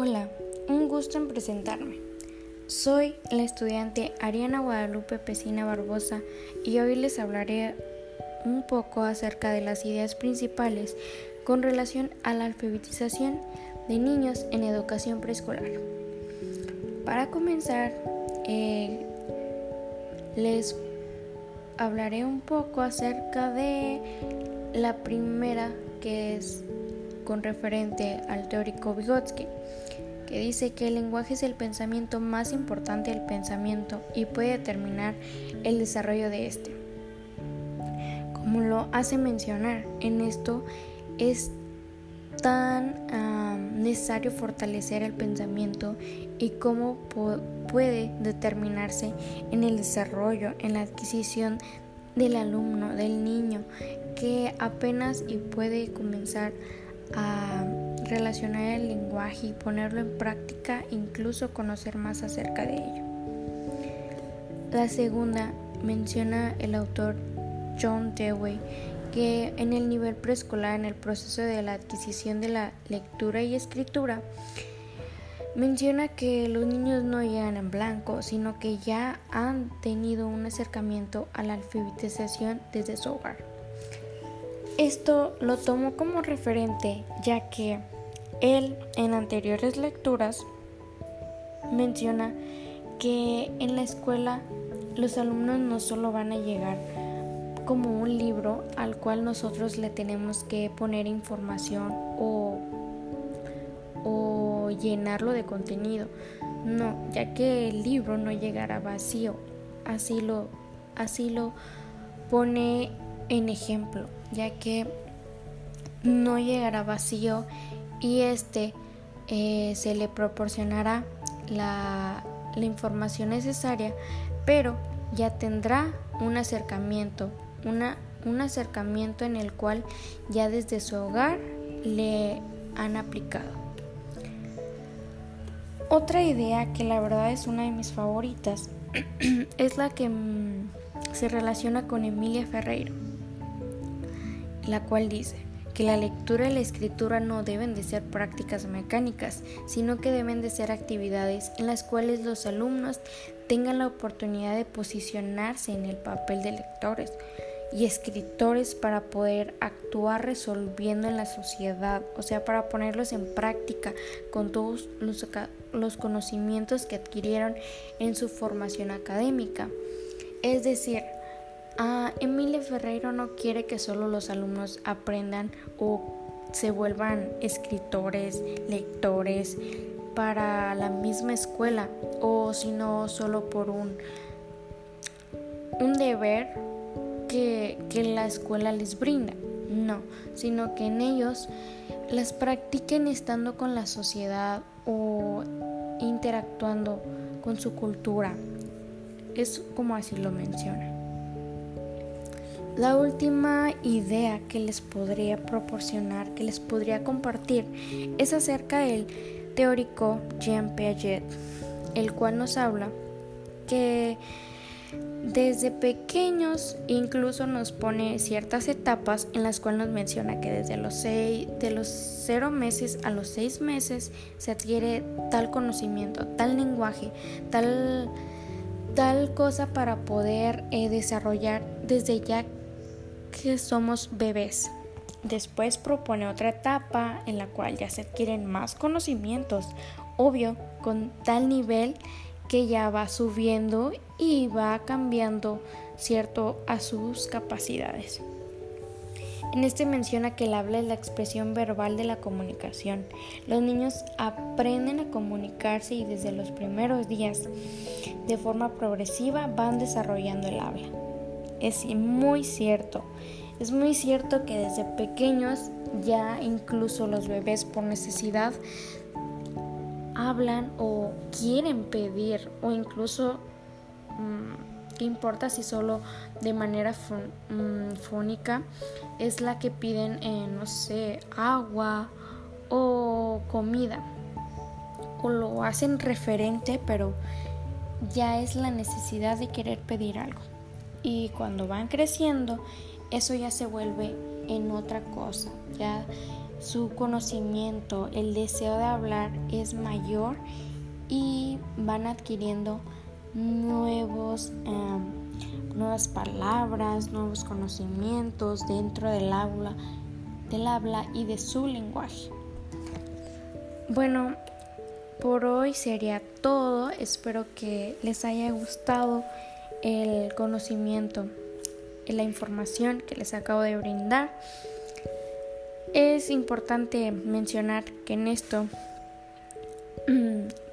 Hola, un gusto en presentarme. Soy la estudiante Ariana Guadalupe Pesina Barbosa y hoy les hablaré un poco acerca de las ideas principales con relación a la alfabetización de niños en educación preescolar. Para comenzar, eh, les hablaré un poco acerca de la primera que es con referente al teórico Vygotsky, que dice que el lenguaje es el pensamiento más importante del pensamiento y puede determinar el desarrollo de este. Como lo hace mencionar, en esto es tan necesario fortalecer el pensamiento y cómo puede determinarse en el desarrollo, en la adquisición del alumno, del niño, que apenas y puede comenzar a relacionar el lenguaje y ponerlo en práctica, incluso conocer más acerca de ello. La segunda menciona el autor John Dewey que en el nivel preescolar, en el proceso de la adquisición de la lectura y escritura, menciona que los niños no llegan en blanco, sino que ya han tenido un acercamiento a la alfabetización desde su hogar. Esto lo tomo como referente ya que él en anteriores lecturas menciona que en la escuela los alumnos no solo van a llegar como un libro al cual nosotros le tenemos que poner información o, o llenarlo de contenido. No, ya que el libro no llegará vacío. Así lo, así lo pone en ejemplo, ya que no llegará vacío y este eh, se le proporcionará la, información necesaria, pero ya tendrá un acercamiento, una, un acercamiento en el cual ya desde su hogar le han aplicado. Otra idea que la verdad es una de mis favoritas es la que mm, se relaciona con Emilia Ferreiro la cual dice que la lectura y la escritura no deben de ser prácticas mecánicas, sino que deben de ser actividades en las cuales los alumnos tengan la oportunidad de posicionarse en el papel de lectores y escritores para poder actuar resolviendo en la sociedad, o sea, para ponerlos en práctica con todos los, los conocimientos que adquirieron en su formación académica. Es decir, Ah, Emile Ferreiro no quiere que solo los alumnos aprendan o se vuelvan escritores, lectores para la misma escuela o sino solo por un, un deber que, que la escuela les brinda. No, sino que en ellos las practiquen estando con la sociedad o interactuando con su cultura. Es como así lo menciona. La última idea que les podría proporcionar, que les podría compartir, es acerca del teórico Jean Piaget, el cual nos habla que desde pequeños incluso nos pone ciertas etapas en las cuales nos menciona que desde los seis, de los cero meses a los seis meses se adquiere tal conocimiento, tal lenguaje, tal, tal cosa para poder eh, desarrollar desde ya somos bebés. Después propone otra etapa en la cual ya se adquieren más conocimientos, obvio, con tal nivel que ya va subiendo y va cambiando cierto a sus capacidades. En este menciona que el habla es la expresión verbal de la comunicación. Los niños aprenden a comunicarse y desde los primeros días, de forma progresiva, van desarrollando el habla. Es muy cierto. Es muy cierto que desde pequeños ya incluso los bebés por necesidad hablan o quieren pedir o incluso mm, qué importa si solo de manera mm, fónica es la que piden no sé agua o comida. O lo hacen referente pero ya es la necesidad de querer pedir algo y cuando van creciendo eso ya se vuelve en otra cosa, ya su conocimiento, el deseo de hablar es mayor y van adquiriendo nuevos, em, nuevas palabras, nuevos conocimientos dentro del aula, del habla y de su lenguaje. Bueno, por hoy sería todo. Espero que les haya gustado el conocimiento la información que les acabo de brindar. Es importante mencionar que en esto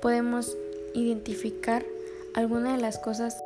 podemos identificar algunas de las cosas